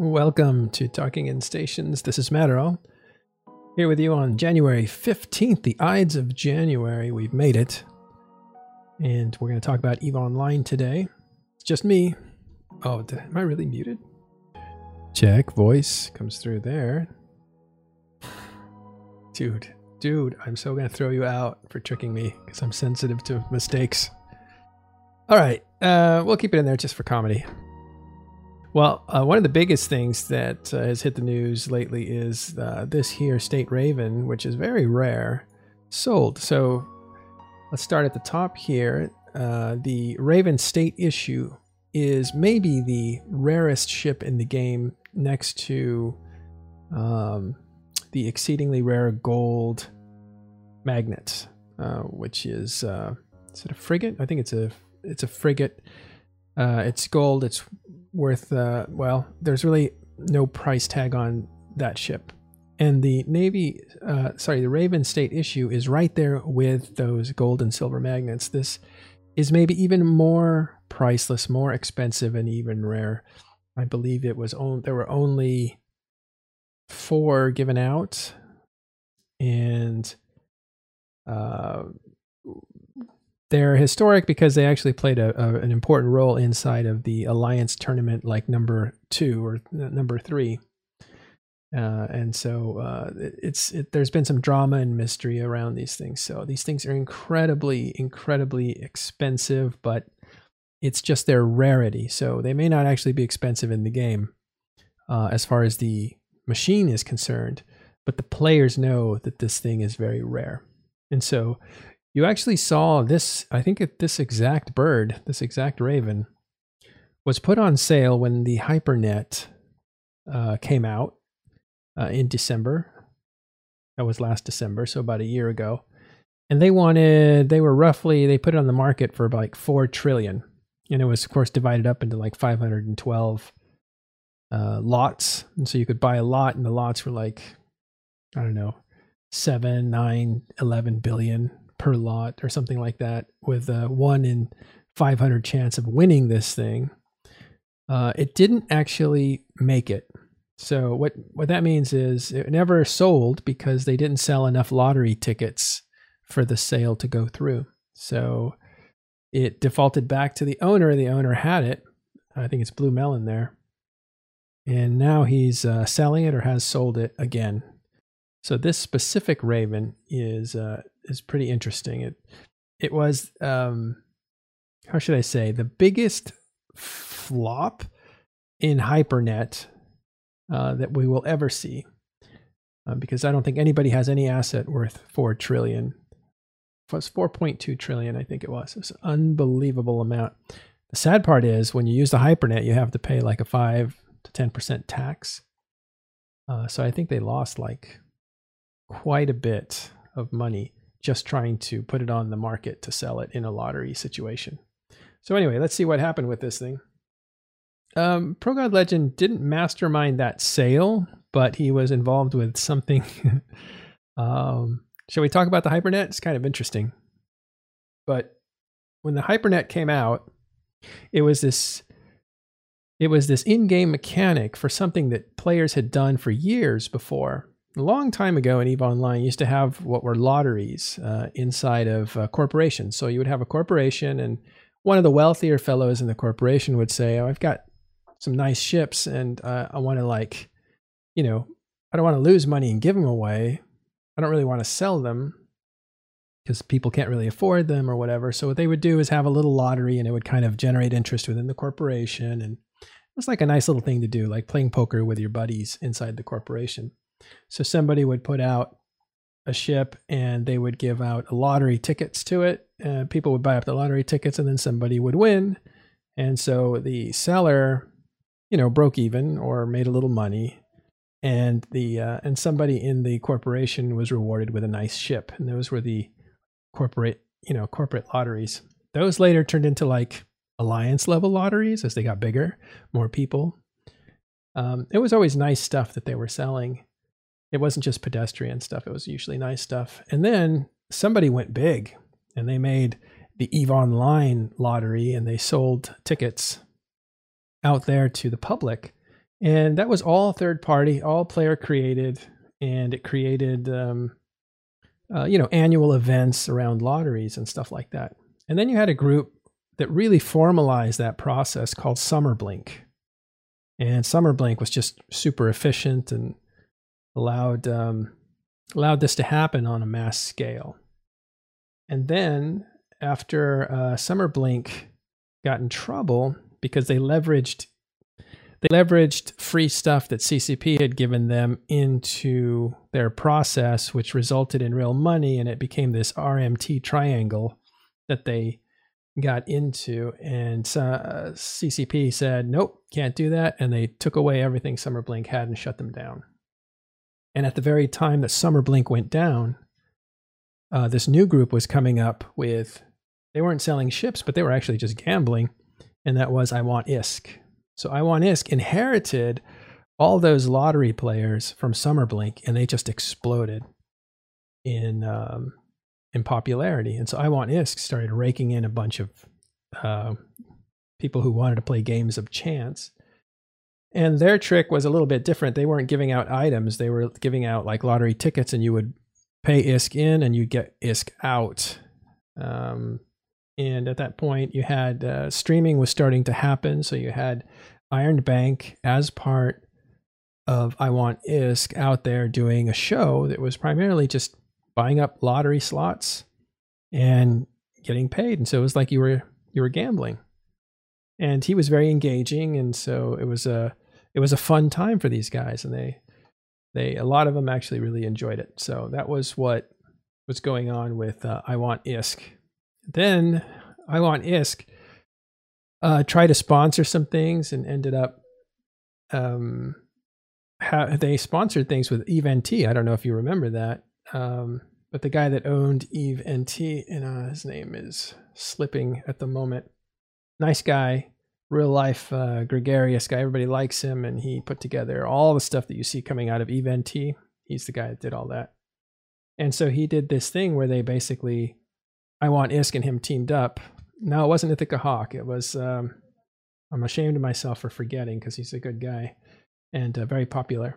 Welcome to Talking in Stations. This is Matterall. Here with you on January 15th, the Ides of January. We've made it. And we're going to talk about EVE Online today. It's just me. Oh, am I really muted? Check. Voice comes through there. Dude, dude, I'm so going to throw you out for tricking me because I'm sensitive to mistakes. All right. Uh, we'll keep it in there just for comedy. Well, uh, one of the biggest things that uh, has hit the news lately is uh, this here State Raven, which is very rare, sold. So let's start at the top here. Uh, the Raven State issue is maybe the rarest ship in the game next to um, the exceedingly rare gold Magnate, uh, which is, uh, is it a frigate? I think it's a it's a frigate. it's gold. It's worth uh, well there's really no price tag on that ship. And the navy uh, sorry the raven state issue is right there with those gold and silver Magnates. This is maybe even more priceless more expensive and even rare. I believe it was on there were only four given out. And uh, they're historic because they actually played a, a, an important role inside of the alliance tournament like number two or number three. Uh, and so uh, it's it, there's been some drama and mystery around these things. So these things are incredibly incredibly expensive but it's just their rarity. So they may not actually be expensive in the game uh, as far as the machine is concerned but the players know that this thing is very rare. And so you actually saw this, I think it, this exact bird, this exact raven, was put on sale when the HyperNet uh, came out uh, in December. That was last December, so about a year ago. And they wanted, they were roughly, they put it on the market for like 4 trillion. And it was, of course, divided up into like 512 uh, lots. And so you could buy a lot, and the lots were like, I don't know, 7, 9, 11 billion per lot or something like that with a 1 in 500 chance of winning this thing. Uh, it didn't actually make it. So what what that means is it never sold because they didn't sell enough lottery tickets for the sale to go through. So it defaulted back to the owner. The owner had it. I think it's Blue Melon there. And now he's uh, selling it or has sold it again. So this specific Raven is uh, is pretty interesting. It it was um, how should I say the biggest flop in HyperNet uh, that we will ever see, uh, because I don't think anybody has any asset worth four trillion. It was four point two trillion, I think it was. It's unbelievable amount. The sad part is when you use the HyperNet, you have to pay like a five to ten percent tax. Uh, so I think they lost like quite a bit of money just trying to put it on the market to sell it in a lottery situation. So anyway, let's see what happened with this thing. Um, Progodlegend didn't mastermind that sale, but he was involved with something. um, shall we talk about the HyperNet? It's kind of interesting. But when the HyperNet came out, it was this it was this in-game mechanic for something that players had done for years before a long time ago in EVE Online, used to have what were lotteries uh, inside of uh, corporations. So you would have a corporation, and one of the wealthier fellows in the corporation would say, "Oh, I've got some nice ships, and uh, I want to like, you know, I don't want to lose money and give them away. I don't really want to sell them because people can't really afford them or whatever. So what they would do is have a little lottery, and it would kind of generate interest within the corporation, and it's like a nice little thing to do, like playing poker with your buddies inside the corporation." So somebody would put out a ship and they would give out lottery tickets to it. And people would buy up the lottery tickets and then somebody would win. And so the seller, you know, broke even or made a little money. And the uh, and somebody in the corporation was rewarded with a nice ship. And those were the corporate, you know, corporate lotteries. Those later turned into like alliance level lotteries as they got bigger, more people. Um, it was always nice stuff that they were selling it wasn't just pedestrian stuff, it was usually nice stuff. And then somebody went big and they made the EVE Online lottery and they sold tickets out there to the public. And that was all third party, all player created, and it created, um, uh, you know, annual events around lotteries and stuff like that. And then you had a group that really formalized that process called Somerblink. And Somerblink was just super efficient and allowed um, allowed this to happen on a mass scale. And then after uh, Somerblink got in trouble because they leveraged they leveraged free stuff that CCP had given them into their process, which resulted in real money, and it became this RMT triangle that they got into. And uh, CCP said, nope, can't do that. And they took away everything Somerblink had and shut them down. And at the very time that Somerblink went down, uh, this new group was coming up with, they weren't selling ships, but they were actually just gambling. And that was I Want ISK. So I Want ISK inherited all those lottery players from Somerblink, and they just exploded in um, in popularity. And so I Want ISK started raking in a bunch of uh, people who wanted to play games of chance. And their trick was a little bit different. They weren't giving out items; they were giving out like lottery tickets, and you would pay ISK in, and you get ISK out. Um, and at that point, you had uh, streaming was starting to happen. So you had Iron Bank as part of I Want ISK out there doing a show that was primarily just buying up lottery slots and getting paid. And so it was like you were you were gambling. And he was very engaging, and so it was a it was a fun time for these guys, and they they a lot of them actually really enjoyed it. So that was what was going on with uh, I Want ISK. Then I Want ISK uh, tried to sponsor some things and ended up um, ha- they sponsored things with Eve NT. I don't know if you remember that. Um, but the guy that owned Eve NT, and uh, his name is slipping at the moment. Nice guy, real life uh, gregarious guy. Everybody likes him, and he put together all the stuff that you see coming out of Eve NT. He's the guy that did all that. And so he did this thing where they basically, I want ISK and him teamed up. No, it wasn't Ithaca Hawk. It was, um, I'm ashamed of myself for forgetting because he's a good guy and uh, very popular.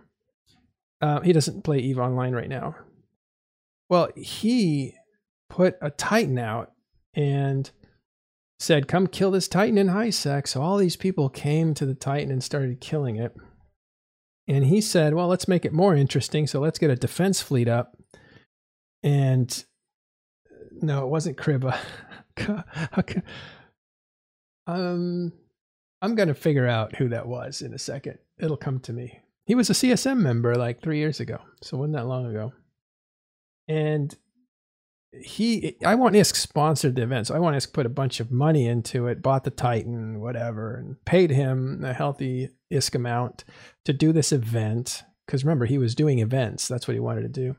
Uh, he doesn't play Eve Online right now. Well, he put a Titan out and said, Come kill this Titan in high sec. So all these people came to the Titan and started killing it. And he said, Well, let's make it more interesting. So let's get a defense fleet up. And no, it wasn't Kriba. um, I'm going to figure out who that was in a second. It'll come to me. He was a CSM member like three years ago. So wasn't that long ago and he I want ISK sponsored the event. So I want ISK put a bunch of money into it, bought the Titan, whatever, and paid him a healthy ISK amount to do this event. Because remember, he was doing events. That's what he wanted to do.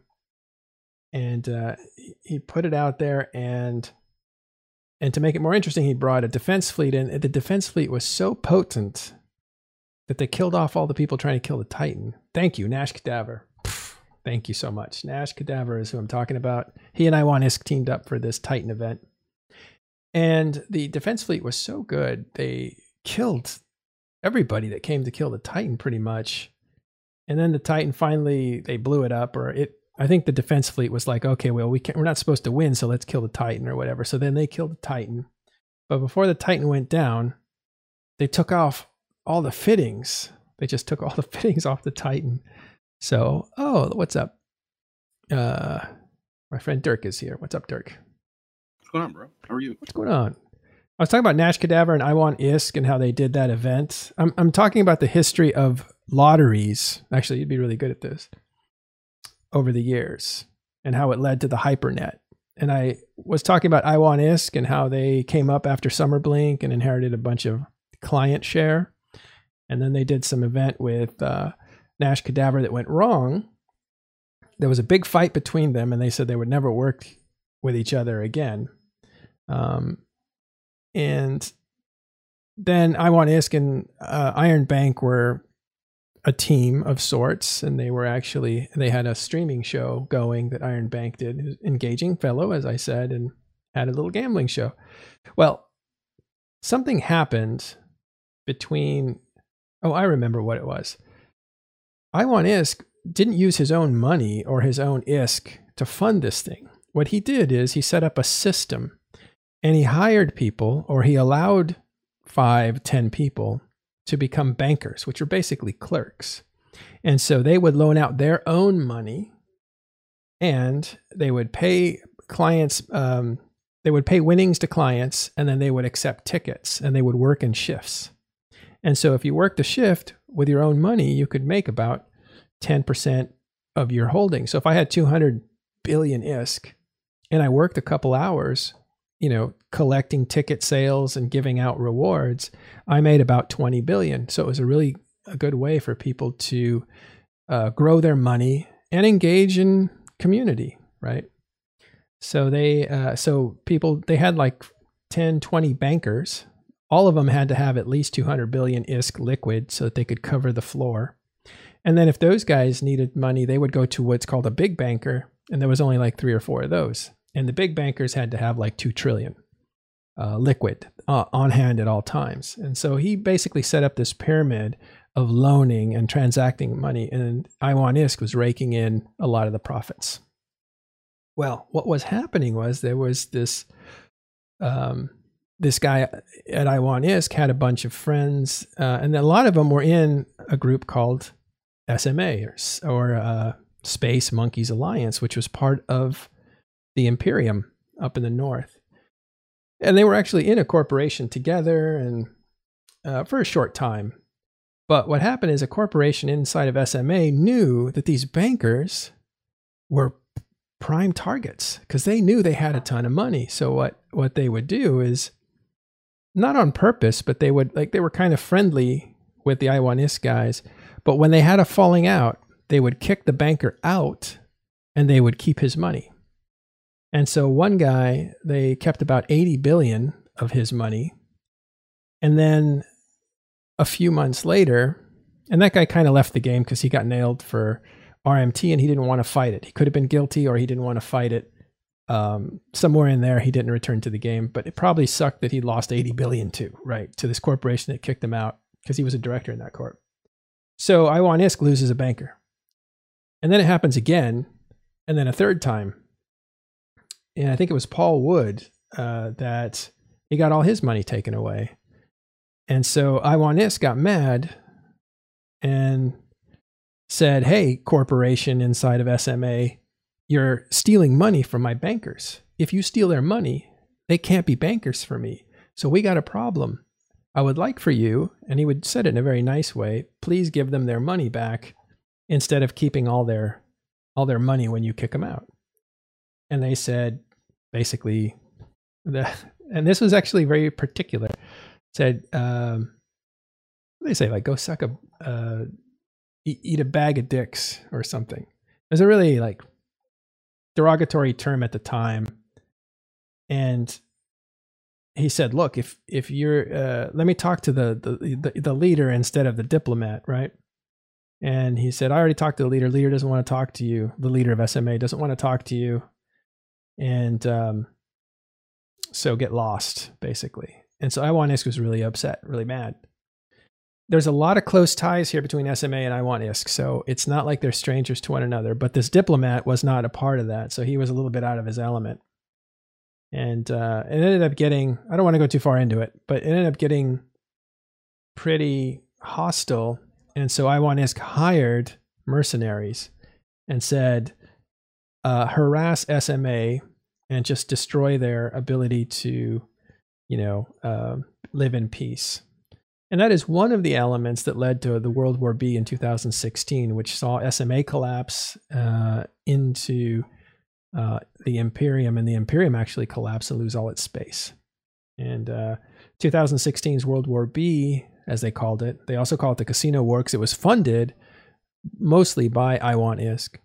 And uh, he put it out there and and to make it more interesting, he brought a defense fleet in. The defense fleet was so potent that they killed off all the people trying to kill the Titan. Thank you, Nashh Kadavr. Thank you so much. Nashh Kadavr is who I'm talking about. He and I want ISK teamed up for this Titan event. And the defense fleet was so good, they killed everybody that came to kill the Titan pretty much. And then the Titan finally they blew it up or it I think the defense fleet was like, okay, well, we can't, we're not supposed to win, so let's kill the Titan or whatever. So then they killed the Titan. But before the Titan went down, they took off all the fittings. They just took all the fittings off the Titan so, oh, what's up? Uh, my friend Dirk is here. What's up, Dirk? What's going on, bro? How are you? What's going on? I was talking about Nashh Kadavr and I Want ISK and how they did that event. I'm I'm talking about the history of lotteries. Actually, you'd be really good at this over the years and how it led to the hypernet. And I was talking about I Want ISK and how they came up after Somerblink and inherited a bunch of client share. And then they did some event with uh, Nashh Kadavr that went wrong, there was a big fight between them, and they said they would never work with each other again. Um, and then I Want ISK and uh, Iron Bank were a team of sorts, and they were actually they had a streaming show going that Iron Bank did, engaging fellow, as I said, and had a little gambling show. Well, something happened between. Oh, I remember what it was I Want ISK didn't use his own money or his own ISK to fund this thing. What he did is he set up a system and he hired people or he allowed five, ten people to become bankers, which are basically clerks. And so they would loan out their own money and they would pay clients, um, they would pay winnings to clients and then they would accept tickets and they would work in shifts. And so if you worked a shift with your own money, you could make about 10% of your holding. So if I had 200 billion ISK and I worked a couple hours, you know, collecting ticket sales and giving out rewards, I made about 20 billion. So it was a really a good way for people to uh, grow their money and engage in community, right? So they, uh, so people, they had like 10, 20 bankers. All of them had to have at least 200 billion ISK liquid so that they could cover the floor. And then if those guys needed money, they would go to what's called a big banker. And there was only like three or four of those. And the big bankers had to have like 2 trillion uh, liquid uh, on hand at all times. And so he basically set up this pyramid of loaning and transacting money. And I Want ISK was raking in a lot of the profits. Well, what was happening was there was this um, this guy at I Want ISK had a bunch of friends, uh, and a lot of them were in a group called SMA or, or uh, Space Monkeys Alliance, which was part of the Imperium up in the north. And they were actually in a corporation together and uh, for a short time. But what happened is a corporation inside of SMA knew that these bankers were prime targets because they knew they had a ton of money. So what what they would do is not on purpose, but they would like they were kind of friendly with the I Want ISK guys. But when they had a falling out, they would kick the banker out and they would keep his money. And so one guy, they kept about 80 billion of his money. And then a few months later, and that guy kind of left the game because he got nailed for RMT and he didn't want to fight it. He could have been guilty or he didn't want to fight it. Um, somewhere in there, he didn't return to the game, but it probably sucked that he lost 80 billion too, right? To this corporation that kicked him out because he was a director in that corp. So I Want ISK loses a banker. And then it happens again, and then a third time and I think it was Paul Wood uh, that he got all his money taken away. And so I Want ISK got mad and said, Hey, corporation inside of SMA, you're stealing money from my bankers. If you steal their money, they can't be bankers for me. So we got a problem. I would like for you, and he would said it in a very nice way, please give them their money back instead of keeping all their all their money when you kick them out. And they said, basically the and this was actually very particular said um they say like go suck a uh eat, a bag of dicks or something it was a really like derogatory term at the time. And he said look if if you're uh let me talk to the the the, the leader instead of the diplomat right? And he said i already talked to the leader. Leader doesn't want to talk to you. The leader of sma doesn't want to talk to you. And um, so get lost basically. And so I Want ISK was really upset, really mad. There's a lot of close ties here between SMA and I Want ISK, so it's not like they're strangers to one another. But this diplomat was not a part of that, so he was a little bit out of his element. And uh, it ended up getting, I don't want to go too far into it, but it ended up getting pretty hostile. And so I Want ISK hired mercenaries and said, uh, harass SMA and just destroy their ability to, you know, uh, live in peace. And that is one of the elements that led to the World War B in 2016, which saw SMA collapse uh, into uh, the Imperium, and the Imperium actually collapse and lose all its space. And 2016's uh, World War B, as they called it, they also call it the Casino War because it was funded mostly by I Want ISK.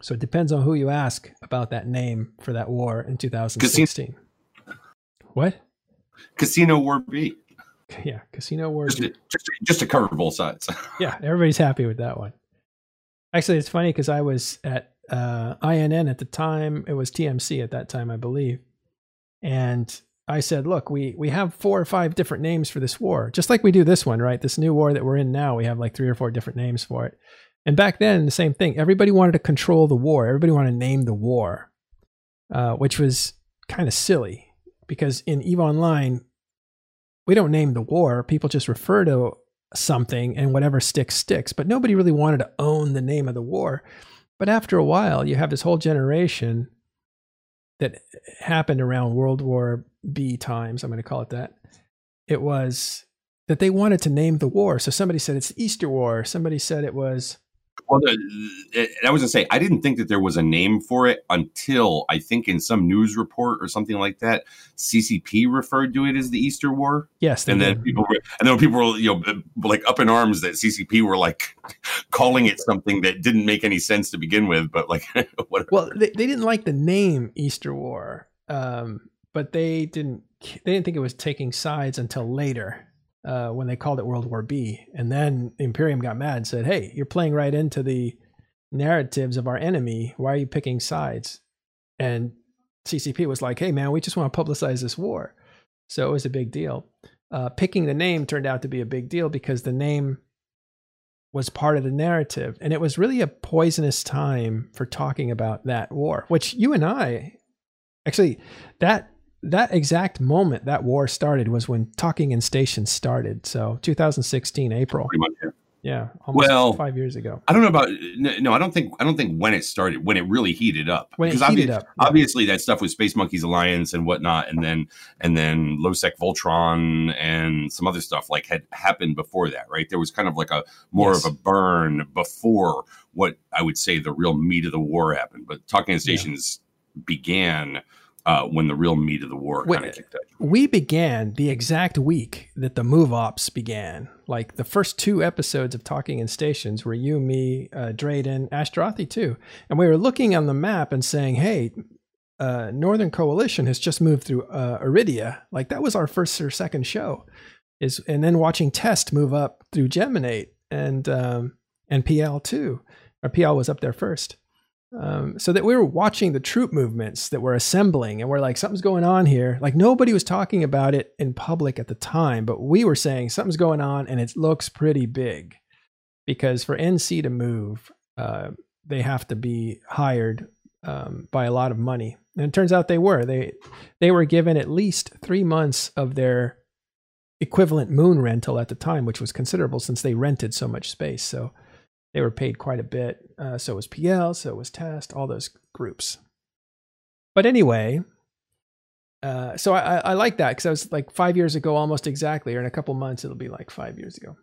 So it depends on who you ask about that name for that war in 2016. Casino. What? Casino War B. Yeah, Casino War. Just, just, just to cover both sides. yeah, everybody's happy with that one. Actually, it's funny because I was at uh, INN at the time. It was TMC at that time, I believe, and I said, look, we we have four or five different names for this war, just like we do this one, right? This new war that we're in now, we have like three or four different names for it. And back then, the same thing. Everybody wanted to control the war. Everybody wanted to name the war, uh, which was kind of silly because in Eve Online, we don't name the war. People just refer to something and whatever sticks, sticks. But nobody really wanted to own the name of the war. But after a while, you have this whole generation that happened around World War B times, I'm going to call it that. It was that they wanted to name the war. So somebody said it's Easter War. Somebody said it was well, the, eh, eh, I was gonna say I didn't think that there was a name for it until I think in some news report or something like that, CCP referred to it as the Easter War. Yes, and then people were, and then people were you know eh, like up in arms that CCP were like calling it something that didn't make any sense to begin with, but like whatever. Well, they, they didn't like the name Easter War, um, but they didn't they didn't think it was taking sides until later uh, when they called it World War B. And then Imperium got mad and said, hey, you're playing right into the narratives of our enemy. Why are you picking sides? And CCP was like, hey, man, we just want to publicize this war. So it was a big deal. Uh, picking the name turned out to be a big deal because the name was part of the narrative. And it was really a poisonous time for talking about that war, which you and I actually, that that exact moment that war started was when Talking in Stations started. So 2016 April. Much, yeah. Yeah, well, five years ago. I don't know about no. I don't think I don't think when it started. When it really heated up. When because it heated obvi- up, yeah. obviously that stuff with Space Monkeys Alliance and whatnot, and then and then Lowsec Voltron and some other stuff like had happened before that. Right, there was kind of like a more yes. of a burn before what I would say the real meat of the war happened. But Talking in Stations yeah. began uh, when the real meat of the war kind of kicked in. We began the exact week that the move ops began. Like the first two episodes of Talking in Stations were you, me, uh, Drayden, Ashterothi too. And we were looking on the map and saying, hey, uh, Northern Coalition has just moved through uh, Aridia. Like that was our first or second show. Is and then watching Test move up through Geminate and um, and PL too. Or PL was up there first. Um, so that we were watching the troop movements that were assembling and we're like something's going on here. Like nobody was talking about it in public at the time but we were saying something's going on and it looks pretty big. Because for nc to move uh, they have to be hired um, by a lot of money. And it turns out they were. They they were given at least three months of their equivalent moon rental at the time which was considerable since they rented so much space. So they were paid quite a bit. Uh, so was PL, so was Test, all those groups. But anyway, uh, so I, I, like that because I was like five years ago, almost exactly, or in a couple months, it'll be like five years ago.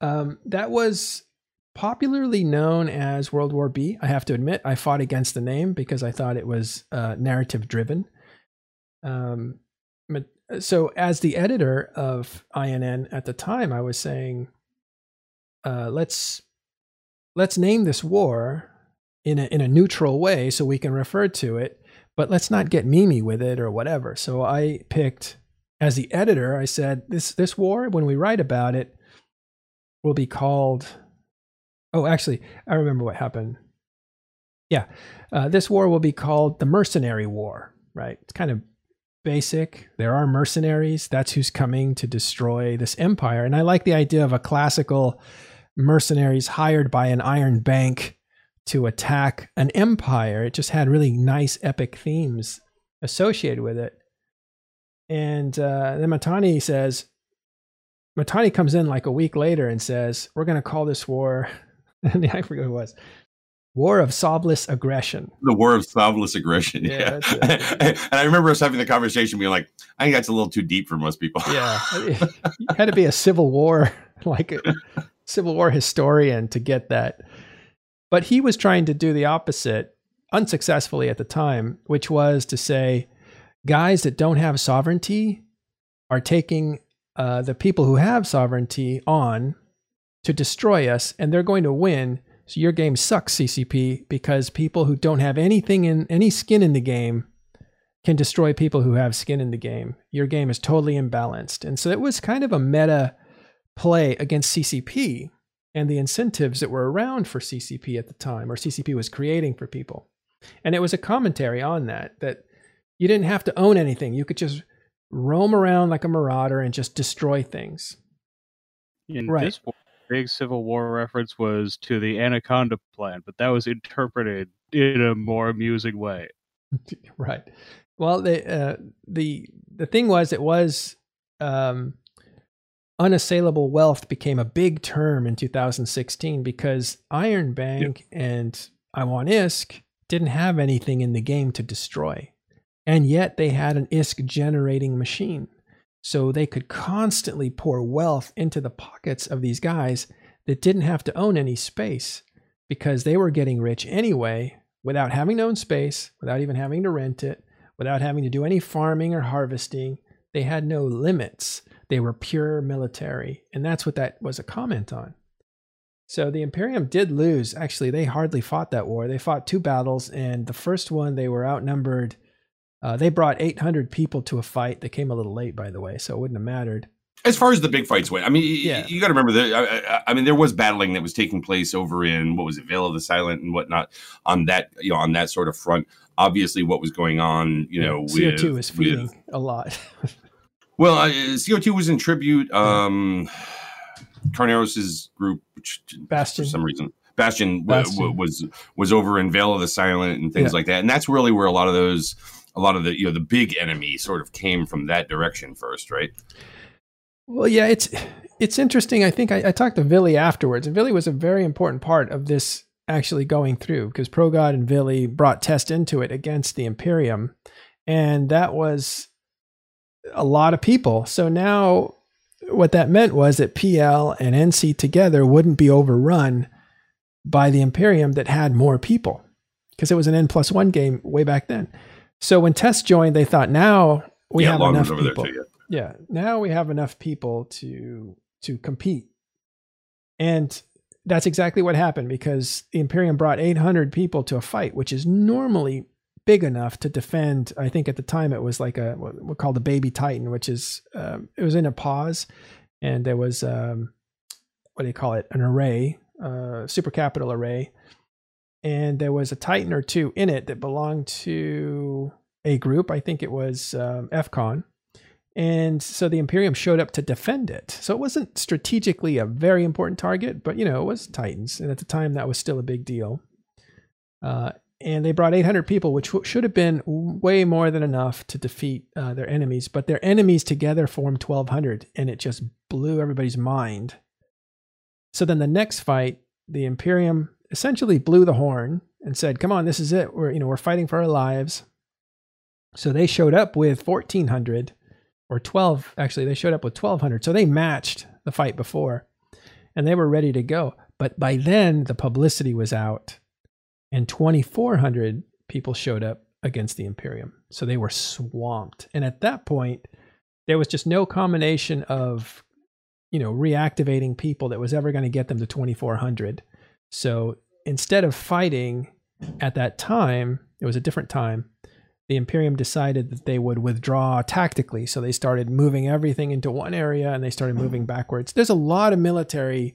Um, that was popularly known as World War B. I have to admit, I fought against the name because I thought it was uh, narrative driven. Um, so, as the editor of INN at the time, I was saying, uh, let's let's name this war in a, in a neutral way so we can refer to it, but let's not get memey with it or whatever. So I picked as the editor, I said this this war when we write about it will be called. Oh, actually, I remember what happened. Yeah, uh, this war will be called the Mercenary War. Right? It's kind of basic. There are mercenaries. That's who's coming to destroy this empire. And I like the idea of a classical mercenaries hired by an iron bank to attack an empire. It just had really nice epic themes associated with it. And uh, then Mittani says, Mittani comes in like a week later and says, We're going to call this war, and I forget what it was, War of Sovless Aggression. The War of Sovless Aggression. Yeah. yeah. and I remember us having the conversation being like, I think that's a little too deep for most people. yeah. It had to be a civil war, like Civil War historian to get that. But he was trying to do the opposite unsuccessfully at the time, which was to say, guys that don't have sovereignty are taking uh, the people who have sovereignty on to destroy us, and they're going to win. So your game sucks, CCP, because people who don't have anything in any skin in the game can destroy people who have skin in the game. Your game is totally imbalanced. And so it was kind of a meta play against CCP and the incentives that were around for CCP at the time, or CCP was creating for people. And it was a commentary on that, that you didn't have to own anything. You could just roam around like a marauder and just destroy things. In right. this big Civil War reference was to the Anaconda Plan, but that was interpreted in a more amusing way. right. Well, the uh, the the thing was, it was um, unassailable wealth became a big term in 2016 because Iron Bank yep. and I Want ISK didn't have anything in the game to destroy. And yet they had an ISK generating machine. So they could constantly pour wealth into the pockets of these guys that didn't have to own any space because they were getting rich anyway without having to own space, without even having to rent it, without having to do any farming or harvesting. They had no limits. They were pure military. And that's what that was a comment on. So the Imperium did lose. Actually, they hardly fought that war. They fought two battles, and the first one they were outnumbered. Uh, they brought 800 people to a fight. They came a little late, by the way, so it wouldn't have mattered. As far as the big fights went, I mean, yeah. you, got to remember that. I, I, mean, there was battling that was taking place over in what was it, Vale of the Silent and whatnot on that, you know, on that sort of front. Obviously, what was going on, you know, yeah, CO2 was feeding with, a lot. well, uh, CO2 was in tribute. Um, Carneros's group, which Bastion. for some reason Bastion, Bastion. W- w- was was over in Vale of the Silent and things yeah. like that, and that's really where a lot of those, a lot of the you know the big enemy sort of came from that direction first, right? Well, yeah, it's it's interesting. I think I, I talked to Vily afterwards, and Vily was a very important part of this actually going through because Progod and Villy brought Test into it against the Imperium, and that was a lot of people. So now what that meant was that PL and NC together wouldn't be overrun by the Imperium that had more people because it was an N plus one game way back then. So when Test joined, they thought now we yeah, have enough people. Too, yeah. yeah, now we have enough people to to compete, and that's exactly what happened because the Imperium brought 800 people to a fight, which is normally big enough to defend. I think at the time it was like a what we call the baby Titan, which is um, it was in a pause, and there was um, what do you call it? An array, uh, super capital array, and there was a Titan or two in it that belonged to a group. I think it was um, FCON. And so the Imperium showed up to defend it. So it wasn't strategically a very important target, but you know, it was Titans. And at the time, that was still a big deal. Uh, and they brought 800 people, which should have been way more than enough to defeat uh, their enemies. But their enemies together formed 1,200, and it just blew everybody's mind. So then the next fight, the Imperium essentially blew the horn and said, "Come on, this is it. We're you know we're fighting for our lives." So they showed up with 1,400 or 12. Actually, they showed up with 1,200. So they matched the fight before, and they were ready to go. But by then, the publicity was out and 2,400 people showed up against the Imperium. So they were swamped. And at that point, there was just no combination of, you know, reactivating people that was ever going to get them to 2,400. So instead of fighting at that time, it was a different time. The Imperium decided that they would withdraw tactically. So they started moving everything into one area and they started moving backwards. There's a lot of military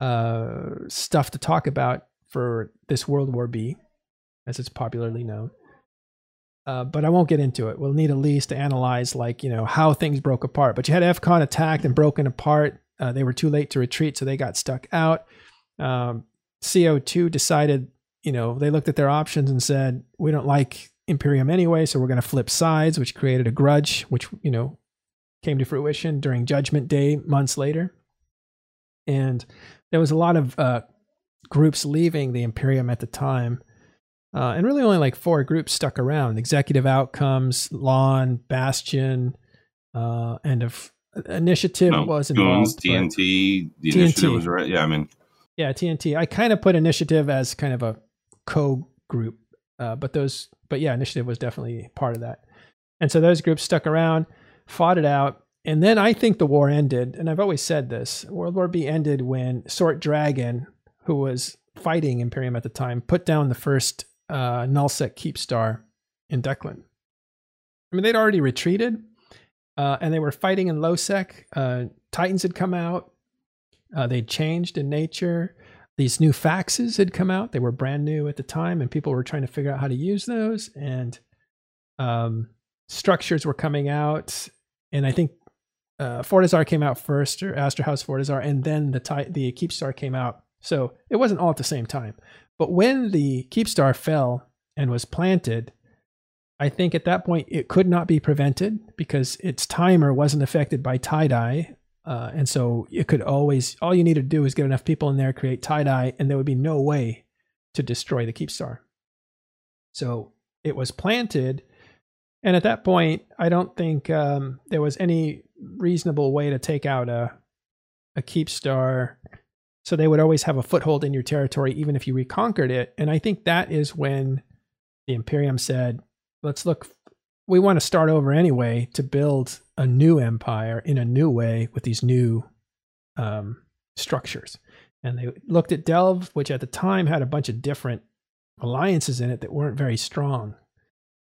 uh, stuff to talk about for this World War B, as it's popularly known. Uh, but I won't get into it. We'll need at least to analyze, like, you know, how things broke apart. But you had FCON attacked and broken apart. Uh, they were too late to retreat, so they got stuck out. Um, CO2 decided, you know, they looked at their options and said, we don't like Imperium anyway, so we're going to flip sides, which created a grudge, which, you know, came to fruition during Judgment Day months later. And there was a lot of uh, groups leaving the Imperium at the time. Uh, and really only like four groups stuck around executive outcomes lawn bastion uh, and of initiative no, was involved tnt the TNT. initiative was right yeah i mean yeah tnt i kind of put initiative as kind of a co group uh, but those but yeah initiative was definitely part of that and so those groups stuck around fought it out and then i think the war ended and i've always said this world war b ended when sort dragon who was fighting Imperium at the time, put down the first uh, nullsec keep star in Deklein. I mean, they'd already retreated, uh, and they were fighting in low sec. Uh, Titans had come out. Uh, they'd changed in nature. These new faxes had come out. They were brand new at the time, and people were trying to figure out how to use those. And um, structures were coming out, and I think uh, Fortizar came out first, or Astrahus Fortizar, and then the ty- the Keepstar came out. So it wasn't all at the same time. But when the Keepstar fell and was planted, I think at that point it could not be prevented because its timer wasn't affected by TiDi. Uh, and so it could always, all you need to do is get enough people in there, create TiDi, and there would be no way to destroy the Keepstar. So it was planted. And at that point, I don't think um, there was any reasonable way to take out a, a Keepstar. So they would always have a foothold in your territory, even if you reconquered it. And I think that is when the Imperium said, let's look we want to start over anyway to build a new empire in a new way with these new um, structures. And they looked at Delve, which at the time had a bunch of different alliances in it that weren't very strong.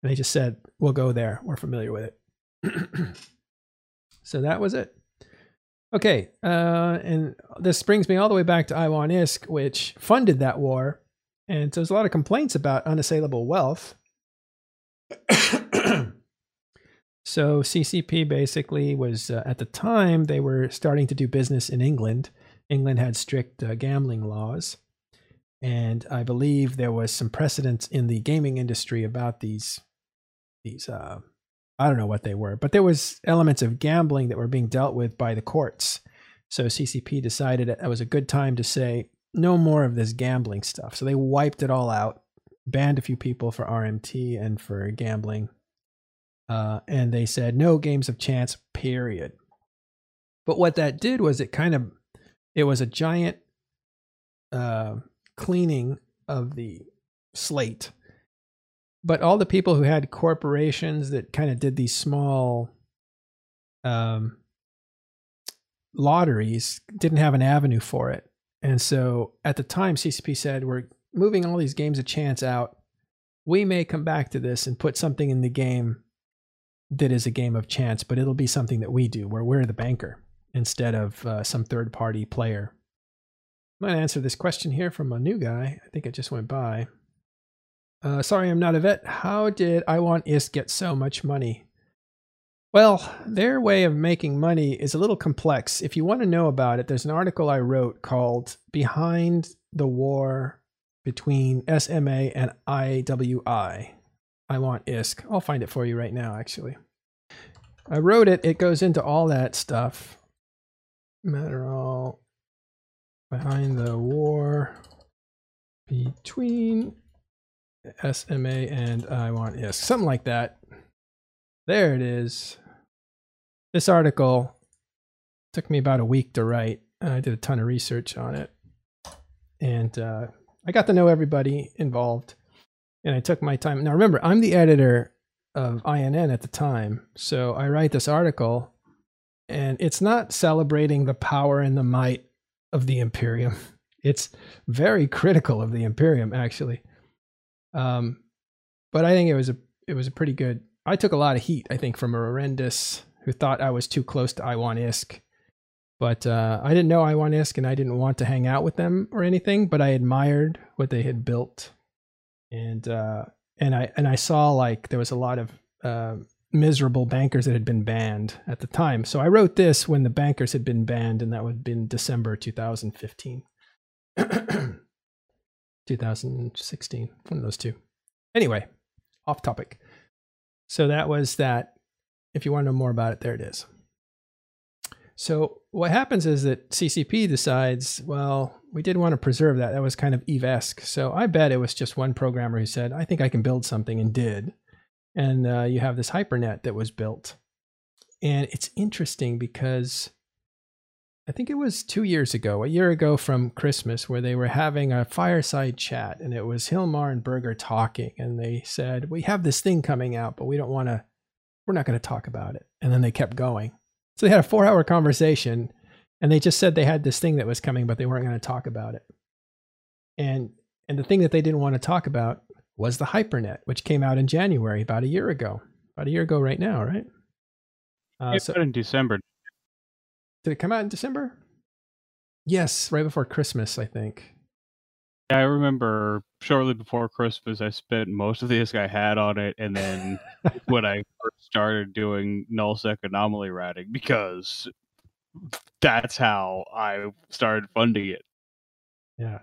And they just said, we'll go there. We're familiar with it. so that was it. Okay. Uh, and this brings me all the way back to I Want ISK, which funded that war. And so there's a lot of complaints about unassailable wealth. so CCP basically was uh, at the time they were starting to do business in England. England had strict uh, gambling laws, and I believe there was some precedence in the gaming industry about these these uh, I don't know what they were, but there was elements of gambling that were being dealt with by the courts. So CCP decided it was a good time to say no more of this gambling stuff. So they wiped it all out banned a few people for RMT and for gambling. Uh, and they said no games of chance, period. But what that did was it kind of it was a giant uh, cleaning of the slate. But all the people who had corporations that kind of did these small um, lotteries didn't have an avenue for it. And so at the time, CCP said, we're moving all these games of chance out, we may come back to this and put something in the game that is a game of chance, but it'll be something that we do where we're the banker instead of uh, some third party player. I'm going to answer this question here from a new guy. I think it just went by. Uh, sorry, I'm not a vet. How did I want Isk get so much money? Well, their way of making money is a little complex. If you want to know about it, there's an article I wrote called Behind the War between SMA and IWI. I want ISK. I'll find it for you right now, actually. I wrote it. It goes into all that stuff. Matterall behind the war between SMA and I want yes, Something like that. There it is. This article took me about a week to write. I did a ton of research on it. And uh, I got to know everybody involved and I took my time. Now, remember, I'm the editor of INN at the time. So I write this article and it's not celebrating the power and the might of the Imperium. It's very critical of the Imperium, actually. Um, but I think it was a it was a pretty good. I took a lot of heat, I think, from a horrendous who thought I was too close to I Want ISK but uh, I didn't know I Want ISK and I didn't want to hang out with them or anything, but I admired what they had built. And uh, and I and I saw like there was a lot of uh, miserable bankers that had been banned at the time. So I wrote this when the bankers had been banned, and that would have been December 2015. 2016, one of those two. Anyway, off topic. So that was that. If you want to know more about it, there it is. So what happens is that CCP decides, well, we did want to preserve that. That was kind of Eve-esque. So I bet it was just one programmer who said, I think I can build something and did. And uh, you have this hypernet that was built. And it's interesting because I think it was two years ago, a year ago from Christmas, where they were having a fireside chat and it was Hilmar and Bergur talking. And they said, We have this thing coming out, but we don't want to, we're not going to talk about it. And then they kept going. So they had a four hour conversation and they just said they had this thing that was coming, but they weren't going to talk about it. And and the thing that they didn't want to talk about was the HyperNet, which came out in January, about a year ago. About a year ago, right now, right? Uh, so, in December. Did it come out in December? Yes, right before Christmas, I think. Yeah, I remember shortly before Christmas, I spent most of the disc I had on it, and then when I first started doing nullsec anomaly routing, because that's how I started funding it. Yeah.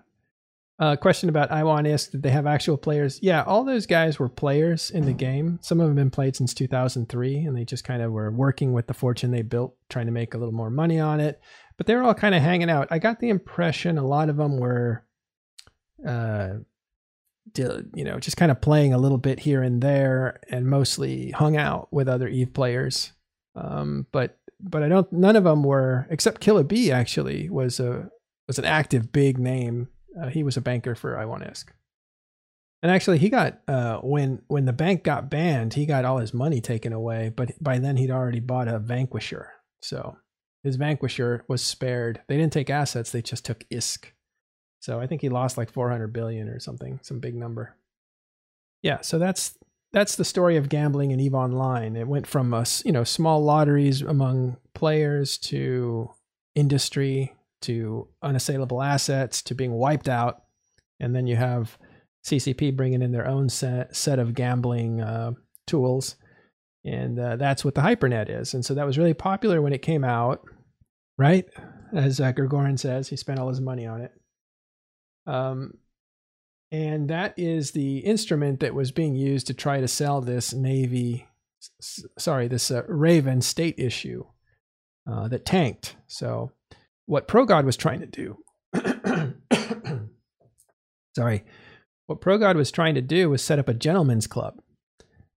Uh, question about I Want ISK: Did they have actual players? Yeah, all those guys were players in the game. Some of them have been played since 2003, and they just kind of were working with the fortune they built, trying to make a little more money on it. But they were all kind of hanging out. I got the impression a lot of them were, uh, you know, just kind of playing a little bit here and there, and mostly hung out with other Eve players. Um, but but I don't. None of them were, except Killer B. Actually, was a was an active big name uh, he was a banker for I Want ISK. And actually, he got uh, when when the bank got banned, he got all his money taken away. But by then, he'd already bought a Vanquisher, so his Vanquisher was spared. They didn't take assets; they just took ISK. So I think he lost like 400 billion or something, some big number. Yeah, so that's that's the story of gambling in Eve Online. It went from us, you know, small lotteries among players to industry to unassailable assets to being wiped out. And then you have CCP bringing in their own set, set of gambling uh, tools. And uh, that's what the HyperNet is. And so that was really popular when it came out, right? As uh, Gregorian says, he spent all his money on it. Um, and that is the instrument that was being used to try to sell this Navy, sorry, this uh, Raven state issue uh, that tanked. So what ProGod was trying to do. sorry. What ProGod was trying to do was set up a gentleman's club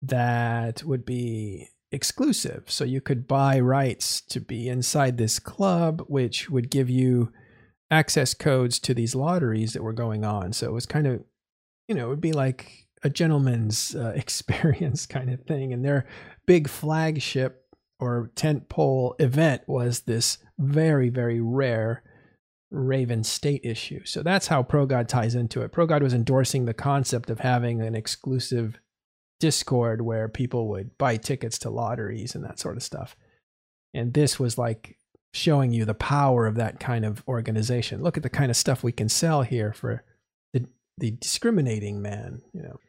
that would be exclusive. So you could buy rights to be inside this club, which would give you access codes to these lotteries that were going on. So it was kind of, you know, it would be like a gentleman's uh, experience kind of thing. And their big flagship or tent pole event was this very, very rare Raven state issue. So that's how ProGod ties into it. ProGod was endorsing the concept of having an exclusive Discord where people would buy tickets to lotteries and that sort of stuff. And this was like showing you the power of that kind of organization. Look at the kind of stuff we can sell here for the, the discriminating man, you know.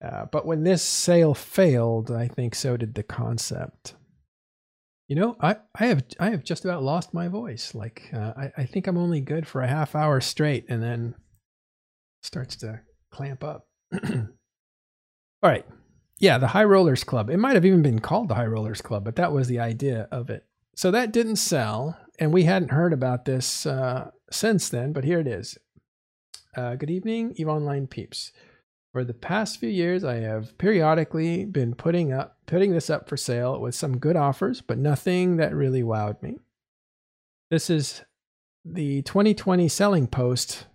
Uh, but when this sale failed, I think so did the concept. You know, I, I have I have just about lost my voice. Like uh, I, I think I'm only good for a half hour straight, and then starts to clamp up. All right, yeah, the High Rollers Club. It might have even been called the High Rollers Club, but that was the idea of it. So that didn't sell, and we hadn't heard about this uh, since then. But here it is. Uh, good evening, Eve Online peeps. For the past few years, I have periodically been putting up putting this up for sale with some good offers, but nothing that really wowed me. This is the 2020 selling post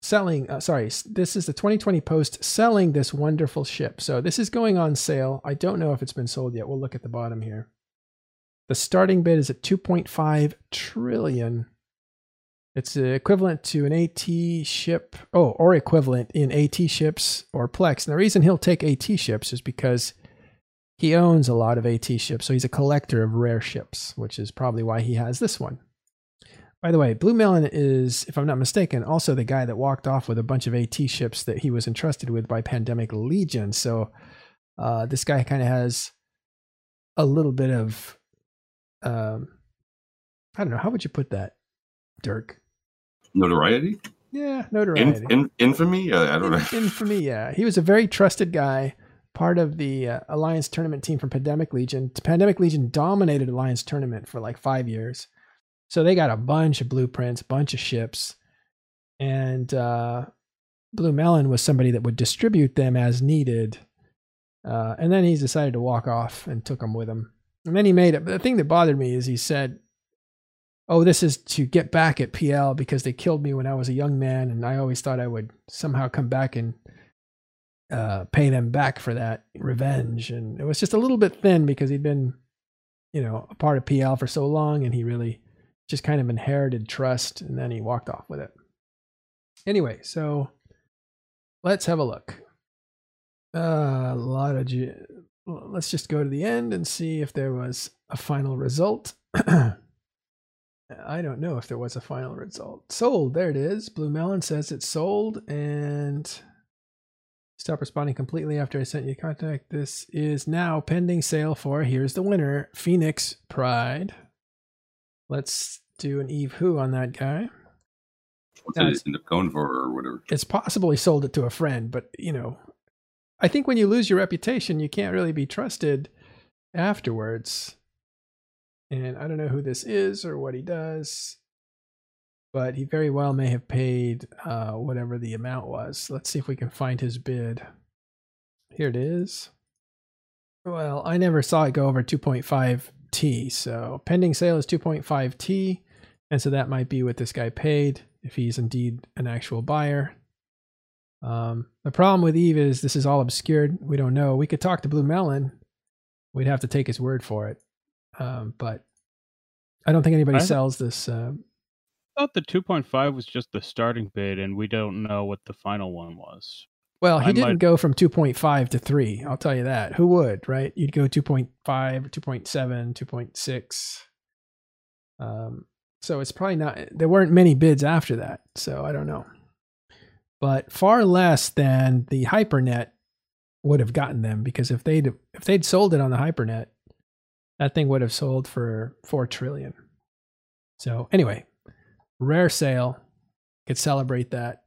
selling uh, sorry this is the 2020 post selling this wonderful ship. So this is going on sale. I don't know if it's been sold yet. We'll look at the bottom here. The starting bid is at 2.5 trillion. It's equivalent to an AT ship, oh, or equivalent in AT ships or Plex. And the reason he'll take AT ships is because he owns a lot of AT ships. So he's a collector of rare ships, which is probably why he has this one. By the way, Blue Melon is, if I'm not mistaken, also the guy that walked off with a bunch of AT ships that he was entrusted with by Pandemic Legion. So uh, this guy kind of has a little bit of, um, I don't know, how would you put that, Dirk? notoriety. Yeah, notoriety. In, in, infamy. Uh, I don't know. Infamy. Yeah, he was a very trusted guy. Part of the uh, Alliance tournament team from Pandemic Legion. Pandemic Legion dominated Alliance tournament for like five years, so they got a bunch of blueprints, bunch of ships, and uh, Blue Melon was somebody that would distribute them as needed. Uh, and then he decided to walk off and took them with him. And then he made it. But the thing that bothered me is he said oh, this is to get back at PL because they killed me when I was a young man, and I always thought I would somehow come back and uh, pay them back for that revenge. And it was just a little bit thin because he'd been, you know, a part of PL for so long, and he really just kind of inherited trust, and then he walked off with it. Anyway, so let's have a look. Uh, a lot of. G- let's just go to the end and see if there was a final result. I don't know if there was a final result. Sold. There it is. Blue Melon says it's sold and stop responding completely after I sent you contact. This is now pending sale for here's the winner, Phoenix Pride. Let's do an Eve Who on that guy. What did it end up going for or whatever? It's possible he sold it to a friend, but you know, I think when you lose your reputation, you can't really be trusted afterwards. And I don't know who this is or what he does, but he very well may have paid uh, whatever the amount was. Let's see if we can find his bid. Here it is. Well, I never saw it go over 2.5T, so pending sale is 2.5T, and so that might be what this guy paid if he's indeed an actual buyer. Um, the problem with Eve is this is all obscured. We don't know. We could talk to Blue Melon. We'd have to take his word for it. Um, but I don't think anybody I sells this. Uh, thought the 2.5 was just the starting bid, and we don't know what the final one was. Well, he I didn't might... go from 2.5 to 3. I'll tell you that. Who would, right? You'd go 2.5, 2.7, 2.6. Um, so it's probably not, there weren't many bids after that. So I don't know. But far less than the HyperNet would have gotten them because if they'd if they'd sold it on the HyperNet, that thing would have sold for four trillion. So anyway, rare sale. Could celebrate that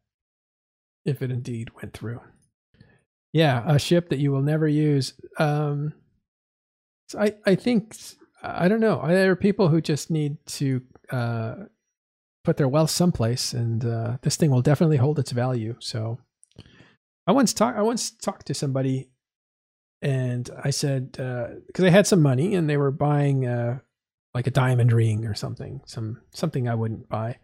if it indeed went through. Yeah, a ship that you will never use. Um, so I I think I don't know. There are people who just need to uh, put their wealth someplace, and uh, this thing will definitely hold its value. So I once talked. I once talked to somebody, and I said uh because uh, I had some money, and they were buying uh, like a diamond ring or something, some something I wouldn't buy,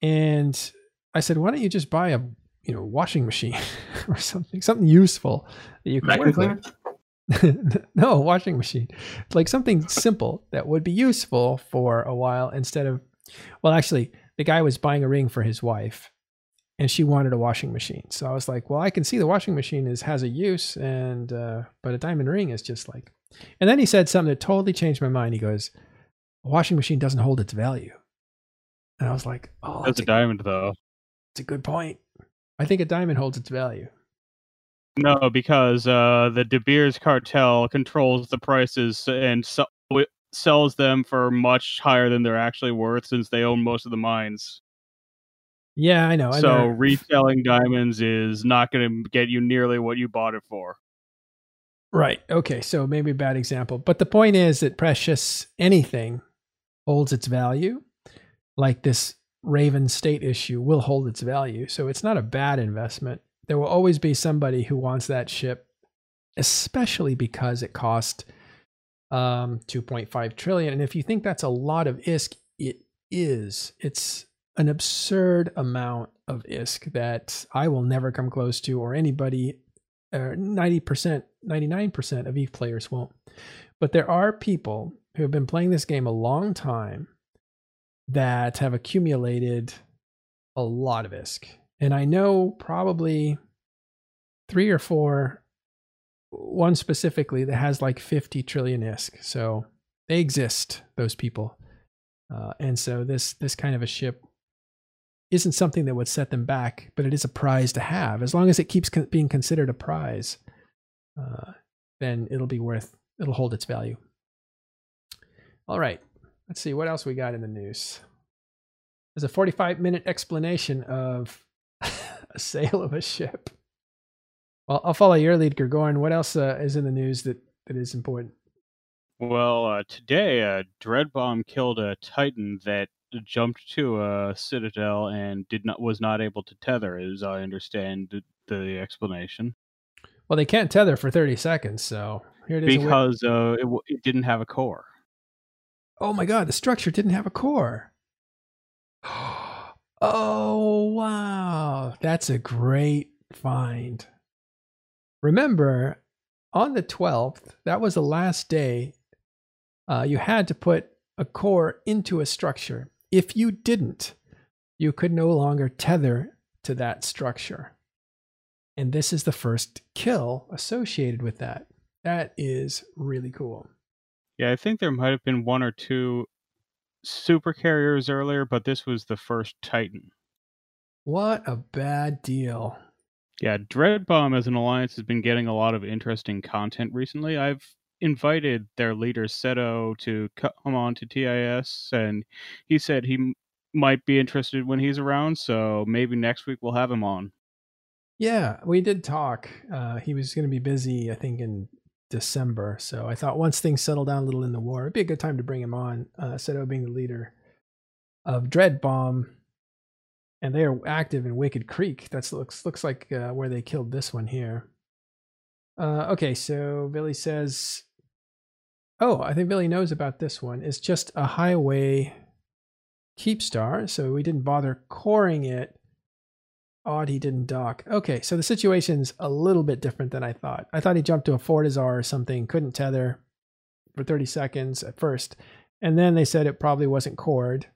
and I said, why don't you just buy a you know washing machine or something, something useful that you can work with. no, washing machine. Like something simple that would be useful for a while instead of well, actually, the guy was buying a ring for his wife and she wanted a washing machine. So I was like, well, I can see the washing machine is has a use and uh, but a diamond ring is just like and then he said something that totally changed my mind. He goes, a washing machine doesn't hold its value. And I was like, oh, that's, that's a, a diamond though. It's a good point. I think a diamond holds its value. No, because uh, the De Beers cartel controls the prices and so- sells them for much higher than they're actually worth since they own most of the mines. Yeah, I know. So I know. reselling diamonds is not going to get you nearly what you bought it for. Right. Okay. So maybe a bad example. But the point is that precious anything holds its value. Like this Raven State issue will hold its value. So it's not a bad investment. There will always be somebody who wants that ship, especially because it cost um, 2.5 trillion. And if you think that's a lot of ISK, it is. It's an absurd amount of ISK that I will never come close to, or anybody, or 90%, 99% of Eve players won't. But there are people who have been playing this game a long time that have accumulated a lot of ISK. And I know probably three or four one specifically that has like 50 trillion ISK. So they exist, those people. Uh, and so this this kind of a ship isn't something that would set them back, but it is a prize to have. As long as it keeps con- being considered a prize, uh, then it'll be worth, it'll hold its value. All right, let's see what else we got in the news. There's a 45 minute explanation of a sale of a ship. Well, I'll follow your lead, Grigorian. What else uh, is in the news that, that is important? Well, uh, today, a dread bomb killed a Titan that jumped to a citadel and did not was not able to tether, as I understand the, explanation. Well, they can't tether for thirty seconds, so here it is. Because uh, it, it didn't have a core. Oh my god, the structure didn't have a core. Oh wow, that's a great find. Remember, on the 12th, that was the last day uh, you had to put a core into a structure. If you didn't, you could no longer tether to that structure. And this is the first kill associated with that. That is really cool. Yeah, I think there might have been one or two super carriers earlier, but this was the first Titan. What a bad deal. Yeah, Dreadbomb as an alliance has been getting a lot of interesting content recently. I've invited their leader Seto to come on to TIS, and he said he might be interested when he's around. So maybe next week we'll have him on. Yeah, we did talk. Uh, he was going to be busy, I think, in December. So I thought once things settle down a little in the war, it'd be a good time to bring him on. Uh, Seto being the leader of Dread Bomb, and they are active in Wicked Creek. That looks looks like uh, where they killed this one here. Uh, okay, so Billy says, "Oh, I think Billy knows about this one. It's just a highway Keepstar, so we didn't bother coring it." Odd he didn't dock. Okay, so the situation's a little bit different than I thought. I thought he jumped to a Fortizar or something, couldn't tether for 30 seconds at first. And then they said it probably wasn't cored.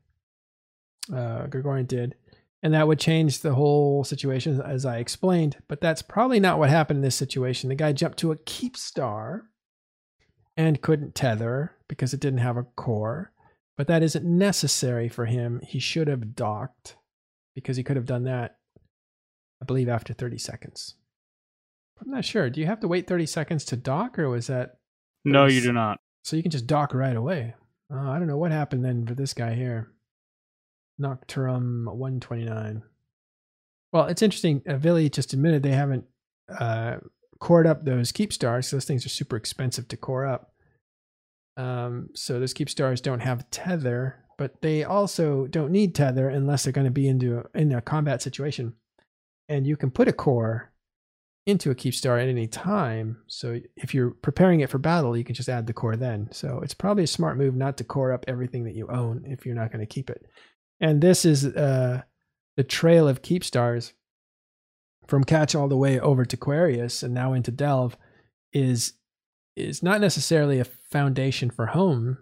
Uh, Gregorian did. And that would change the whole situation as I explained. But that's probably not what happened in this situation. The guy jumped to a Keepstar and couldn't tether because it didn't have a core. But that isn't necessary for him. He should have docked because he could have done that I believe after 30 seconds. I'm not sure. Do you have to wait 30 seconds to dock, or was that? No, you do not. So you can just dock right away. Uh, I don't know what happened then for this guy here. Nocturum 129. Well, it's interesting. Uh, Vily just admitted they haven't uh, cored up those Keepstars. Those things are super expensive to core up. Um, so those Keepstars don't have tether, but they also don't need tether unless they're going to be into in a combat situation and you can put a core into a Keepstar at any time. So if you're preparing it for battle, you can just add the core then. So it's probably a smart move not to core up everything that you own if you're not going to keep it. And this is uh, the trail of Keepstars from Catch all the way over to Querious and now into Delve is is not necessarily a foundation for home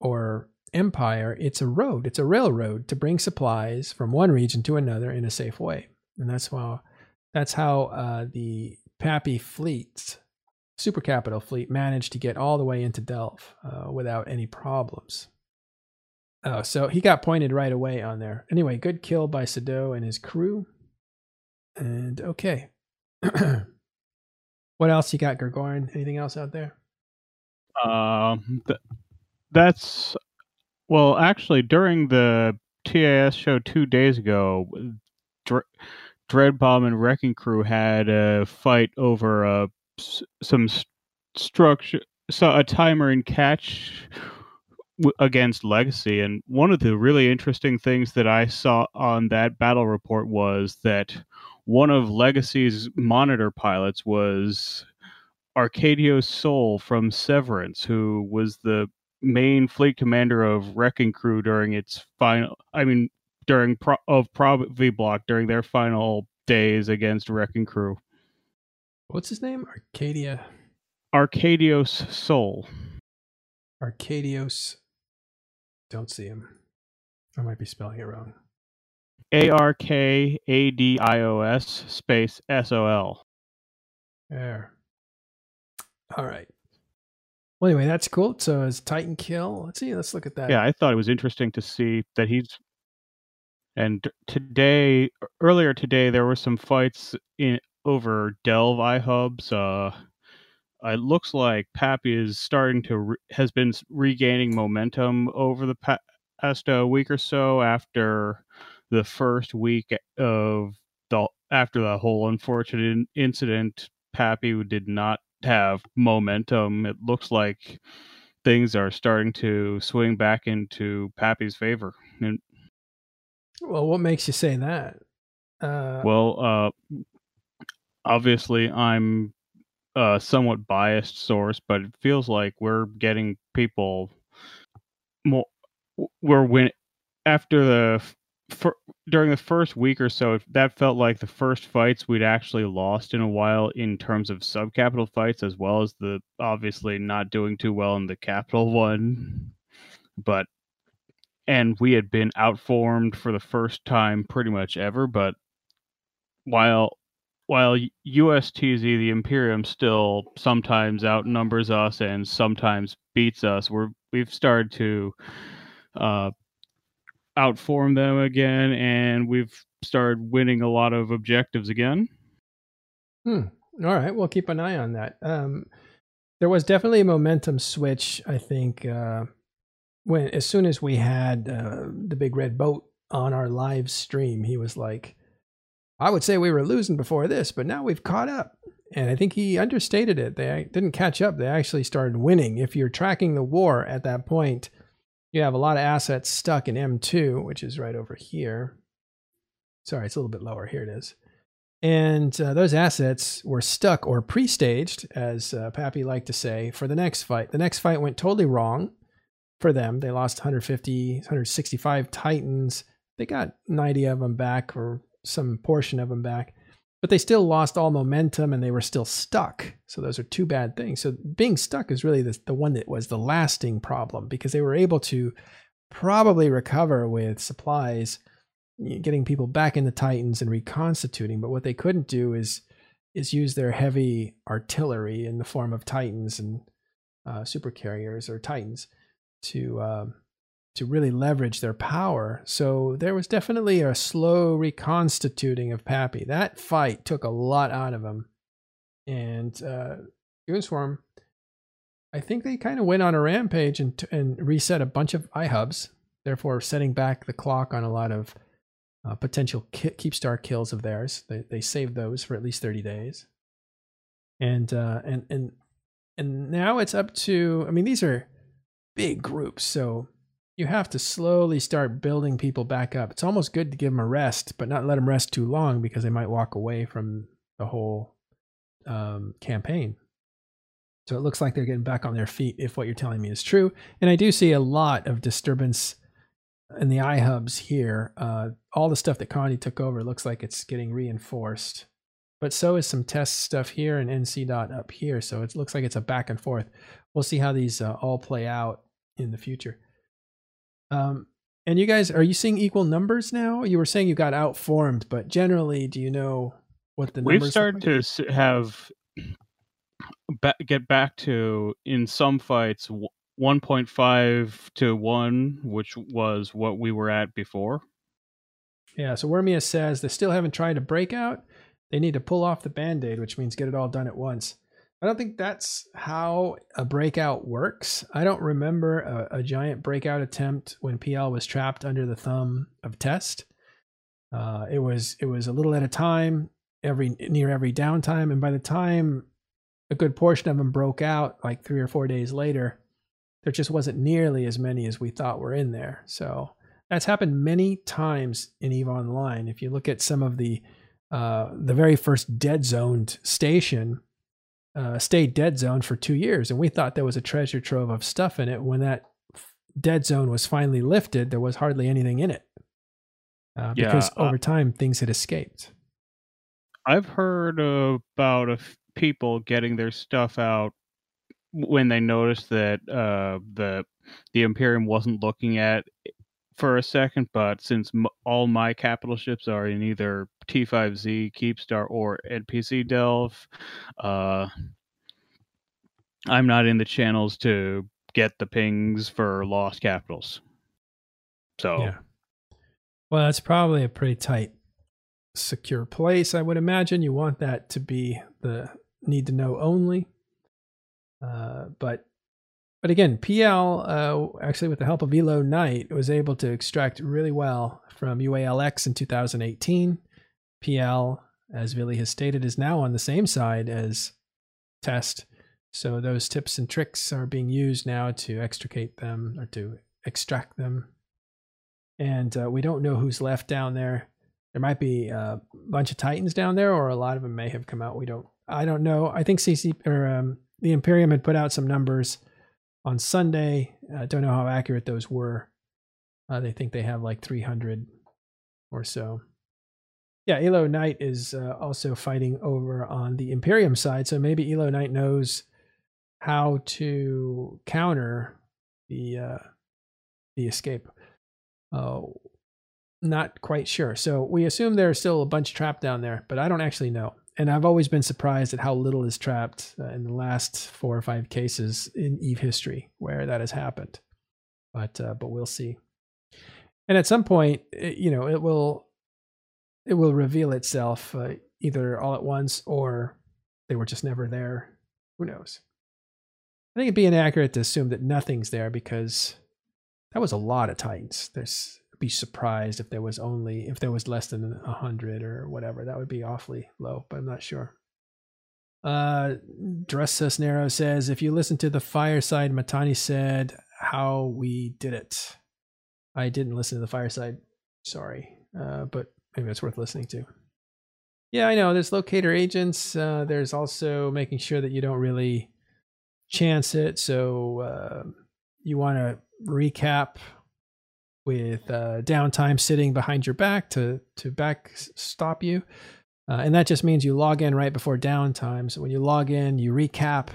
or empire. It's a road. It's a railroad to bring supplies from one region to another in a safe way and that's how that's how uh, the PAPI fleet, super capital fleet, managed to get all the way into Delve uh, without any problems. Oh, so he got pointed right away on there. Anyway, good kill by Seto and his crew. And okay. what else you got, Gregorian? Anything else out there? Um, th- that's well, actually, during the TIS show two days ago, Dr- Dreadbomb and Wrecking Crew had a fight over uh, some structure, so a timer and catch against Legacy. And one of the really interesting things that I saw on that battle report was that one of Legacy's monitor pilots was Arcadio Soul from Severance, who was the main fleet commander of Wrecking Crew during its final. I mean, during Pro- of Prob V Block during their final days against Wrecking Crew. What's his name? Arcadia. Arkadios Sol. Arcadios. Don't see him. I might be spelling it wrong. A R K A D I O S space S O L. There. All right. Well, anyway, that's cool. So it's Titan kill, let's see. Let's look at that. Yeah, I thought it was interesting to see that he's and today, earlier today, there were some fights in over Delve iHubs. Uh, it looks like PAPI is starting to re- has been regaining momentum over the past uh, week or so after the first week of the after the whole unfortunate incident. PAPI did not have momentum. It looks like things are starting to swing back into PAPI's favor, and well, what makes you say that? Uh, well, uh, obviously, I'm a somewhat biased source, but it feels like we're getting people more. We're win after the for, during the first week or so. That felt like the first fights we'd actually lost in a while in terms of subcapital fights, as well as the obviously not doing too well in the capital one. But and we had been outformed for the first time pretty much ever. But while while USTZ, the Imperium, still sometimes outnumbers us and sometimes beats us, we're we've started to uh, outformed them again, and we've started winning a lot of objectives again. Hmm. All right, we'll keep an eye on that. Um, there was definitely a momentum switch, I think, uh, when as soon as we had uh, the big red boat on our live stream, he was like, "I would say we were losing before this, but now we've caught up." And I think he understated it. They didn't catch up. They actually started winning. If you're tracking the war at that point, you have a lot of assets stuck in M2, which is right over here. Sorry, it's a little bit lower. Here it is. And uh, those assets were stuck or pre staged, as uh, PAPI liked to say, for the next fight. The next fight went totally wrong for them. They lost 150, 165 Titans. They got 90 of them back, or some portion of them back but they still lost all momentum and they were still stuck. So those are two bad things. So being stuck is really the, the one that was the lasting problem because they were able to probably recover with supplies, getting people back in the Titans and reconstituting. But what they couldn't do is is use their heavy artillery in the form of Titans and uh, super carriers or Titans to um, to really leverage their power. So there was definitely a slow reconstituting of PAPI. That fight took a lot out of him. And uh, Goonswarm, I think they kind of went on a rampage and, and reset a bunch of iHubs, therefore setting back the clock on a lot of uh, potential ki- Keepstar kills of theirs. They, they saved those for at least 30 days. And, uh, and, and, and now it's up to, I mean, these are big groups. So you have to slowly start building people back up. It's almost good to give them a rest, but not let them rest too long because they might walk away from the whole um, campaign. So it looks like they're getting back on their feet if what you're telling me is true. And I do see a lot of disturbance in the iHubs here. Uh, all the stuff that Condi took over looks like it's getting reinforced. But so is some test stuff here and NC dot up here. So it looks like it's a back and forth. We'll see how these uh, all play out in the future. Um, and you guys, are you seeing equal numbers now? You were saying you got outformed, but generally, do you know what the numbers? We've started like? to have get back to in some fights 1.5 to 1 which was what we were at before yeah so wormia says they still haven't tried a breakout they need to pull off the band-aid which means get it all done at once I don't think that's how a breakout works. I don't remember a, a giant breakout attempt when PL was trapped under the thumb of test. Uh, it was it was a little at a time, every near every downtime, and by the time a good portion of them broke out, like three or four days later, there just wasn't nearly as many as we thought were in there. So that's happened many times in Eve Online. If you look at some of the uh, the very first dead zoned station uh, stayed dead zone for two years, and we thought there was a treasure trove of stuff in it. When that dead zone was finally lifted, there was hardly anything in it uh, because uh over time things had escaped. I've heard about f- people getting their stuff out when they noticed that uh, the the Imperium wasn't looking at for a second, but since m- all my capital ships are in either T5Z, Keepstar, or NPC Delve, uh, I'm not in the channels to get the pings for lost capitals. So, yeah. Well, that's probably a pretty tight, secure place. I would imagine you want that to be the need to know only. Uh, but but again, PL, uh, actually with the help of Elo Knight, was able to extract really well from UALX in 2018. PL, as Vily has stated, is now on the same side as Test. So those tips and tricks are being used now to extricate them or to extract them. And uh, we don't know who's left down there. There might be a bunch of Titans down there, or a lot of them may have come out. We don't. I don't know. I think CC or um, the Imperium had put out some numbers on Sunday. I don't know how accurate those were. Uh, they think they have like 300 or so. Yeah, Elo Knight is uh, also fighting over on the Imperium side, so maybe Elo Knight knows how to counter the uh, the escape. Oh, not quite sure. So we assume there's still a bunch trapped down there, but I don't actually know and I've always been surprised at how little is trapped uh, in the last four or five cases in Eve history where that has happened. But uh, but we'll see. and at some point, it, you know, it will it will reveal itself uh, either all at once or they were just never there. Who knows? I think it'd be inaccurate to assume that nothing's there because that was a lot of Titans. There's be surprised if there was only if there was less than a hundred or whatever. That would be awfully low, but I'm not sure. Uh, Dress Cisnero says, if you listen to the fireside, Mittani said how we did it. I didn't listen to the fireside. Sorry, uh, but maybe it's worth listening to. Yeah, I know. There's locator agents. Uh, there's also making sure that you don't really chance it. So uh, you want to recap with uh, downtime sitting behind your back to to back stop you, uh, and that just means you log in right before downtime. So when you log in, you recap.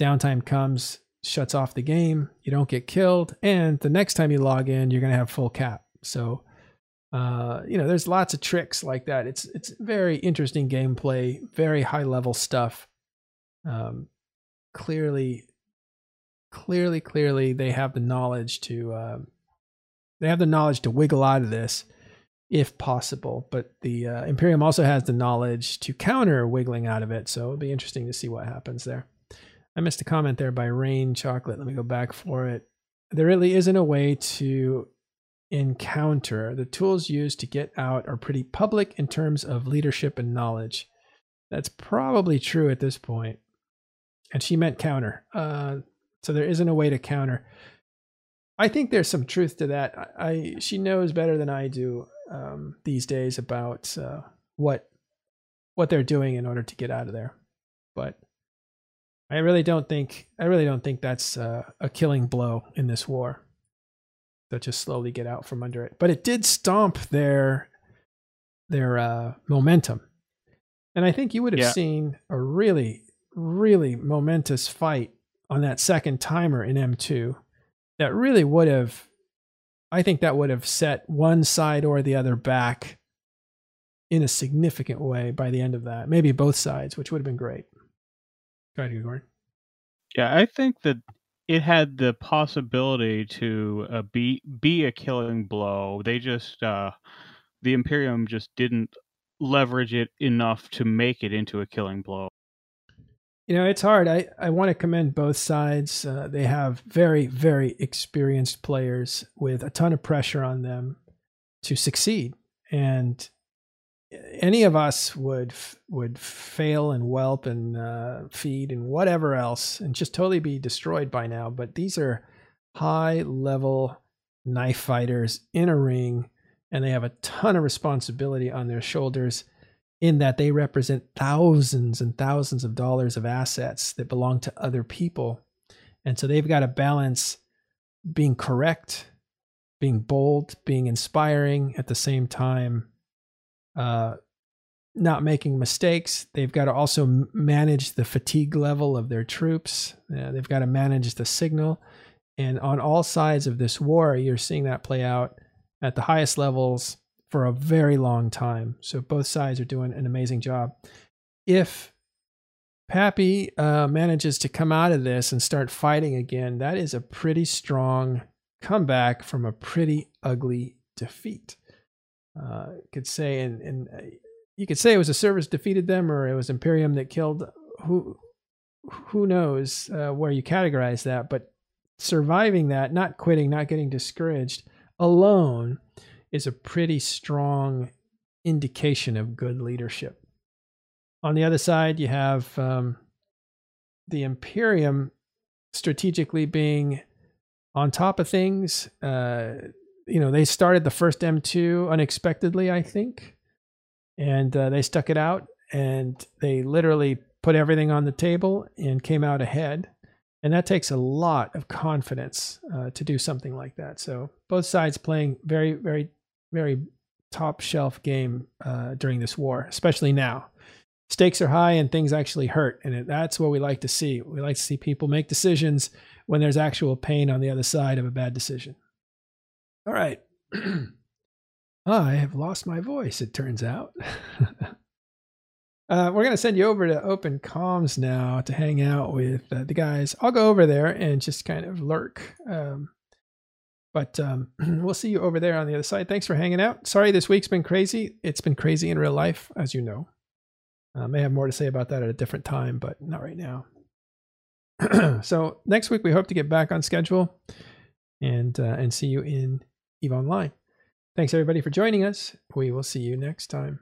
Downtime comes, shuts off the game. You don't get killed, and the next time you log in, you're going to have full cap. So uh, you know, there's lots of tricks like that. It's it's very interesting gameplay, very high level stuff. Um, clearly, clearly, clearly, they have the knowledge to uh, they have the knowledge to wiggle out of this if possible. But the uh, Imperium also has the knowledge to counter wiggling out of it. So it'll be interesting to see what happens there. I missed a comment there by Rain Chocolate. Let me go back for it. There really isn't a way to encounter, the tools used to get out are pretty public in terms of leadership and knowledge. That's probably true at this point. And she meant counter. Uh, so there isn't a way to counter. I think there's some truth to that. I, I she knows better than I do um, these days about uh, what what they're doing in order to get out of there. But I really don't think I really don't think that's uh, a killing blow in this war they'll just slowly get out from under it. But it did stomp their their uh, momentum, and I think you would have yeah. seen a really really momentous fight on that second timer in M2 that really would have I think that would have set one side or the other back in a significant way by the end of that. Maybe both sides, which would have been great. Go ahead, Gordon. Yeah, I think that it had the possibility to uh, be be a killing blow. They just uh, the Imperium just didn't leverage it enough to make it into a killing blow. You know, it's hard. I, I want to commend both sides. Uh, they have very, very experienced players with a ton of pressure on them to succeed. And any of us would would fail and whelp and uh, feed and whatever else and just totally be destroyed by now. But these are high level knife fighters in a ring, and they have a ton of responsibility on their shoulders. In that they represent thousands and thousands of dollars of assets that belong to other people, and so they've got to balance being correct, being bold, being inspiring at the same time uh, not making mistakes. They've got to also manage the fatigue level of their troops. Uh, they've got to manage the signal. And on all sides of this war, you're seeing that play out at the highest levels for a very long time. So both sides are doing an amazing job. If PAPI uh, manages to come out of this and start fighting again, that is a pretty strong comeback from a pretty ugly defeat uh, could say, and, and uh, you could say it was a service defeated them, or it was Imperium that killed. Who who knows uh, where you categorize that? But surviving that, not quitting, not getting discouraged alone, is a pretty strong indication of good leadership. On the other side, you have um, the Imperium strategically being on top of things, uh, you know, they started the first M2 unexpectedly, I think, and uh, they stuck it out and they literally put everything on the table and came out ahead. And that takes a lot of confidence uh, to do something like that. So both sides playing very, very, very top shelf game uh, during this war, especially now. Stakes are high and things actually hurt, and that's what we like to see. We like to see people make decisions when there's actual pain on the other side of a bad decision. All right. I have lost my voice, it turns out. uh, we're going to send you over to Open Comms now to hang out with uh, the guys. I'll go over there and just kind of lurk. Um, But um, we'll see you over there on the other side. Thanks for hanging out. Sorry this week's been crazy. It's been crazy in real life, as you know. I may have more to say about that at a different time, but not right now. so next week we hope to get back on schedule and uh, and see you in Eve Online. Thanks everybody for joining us. We will see you next time.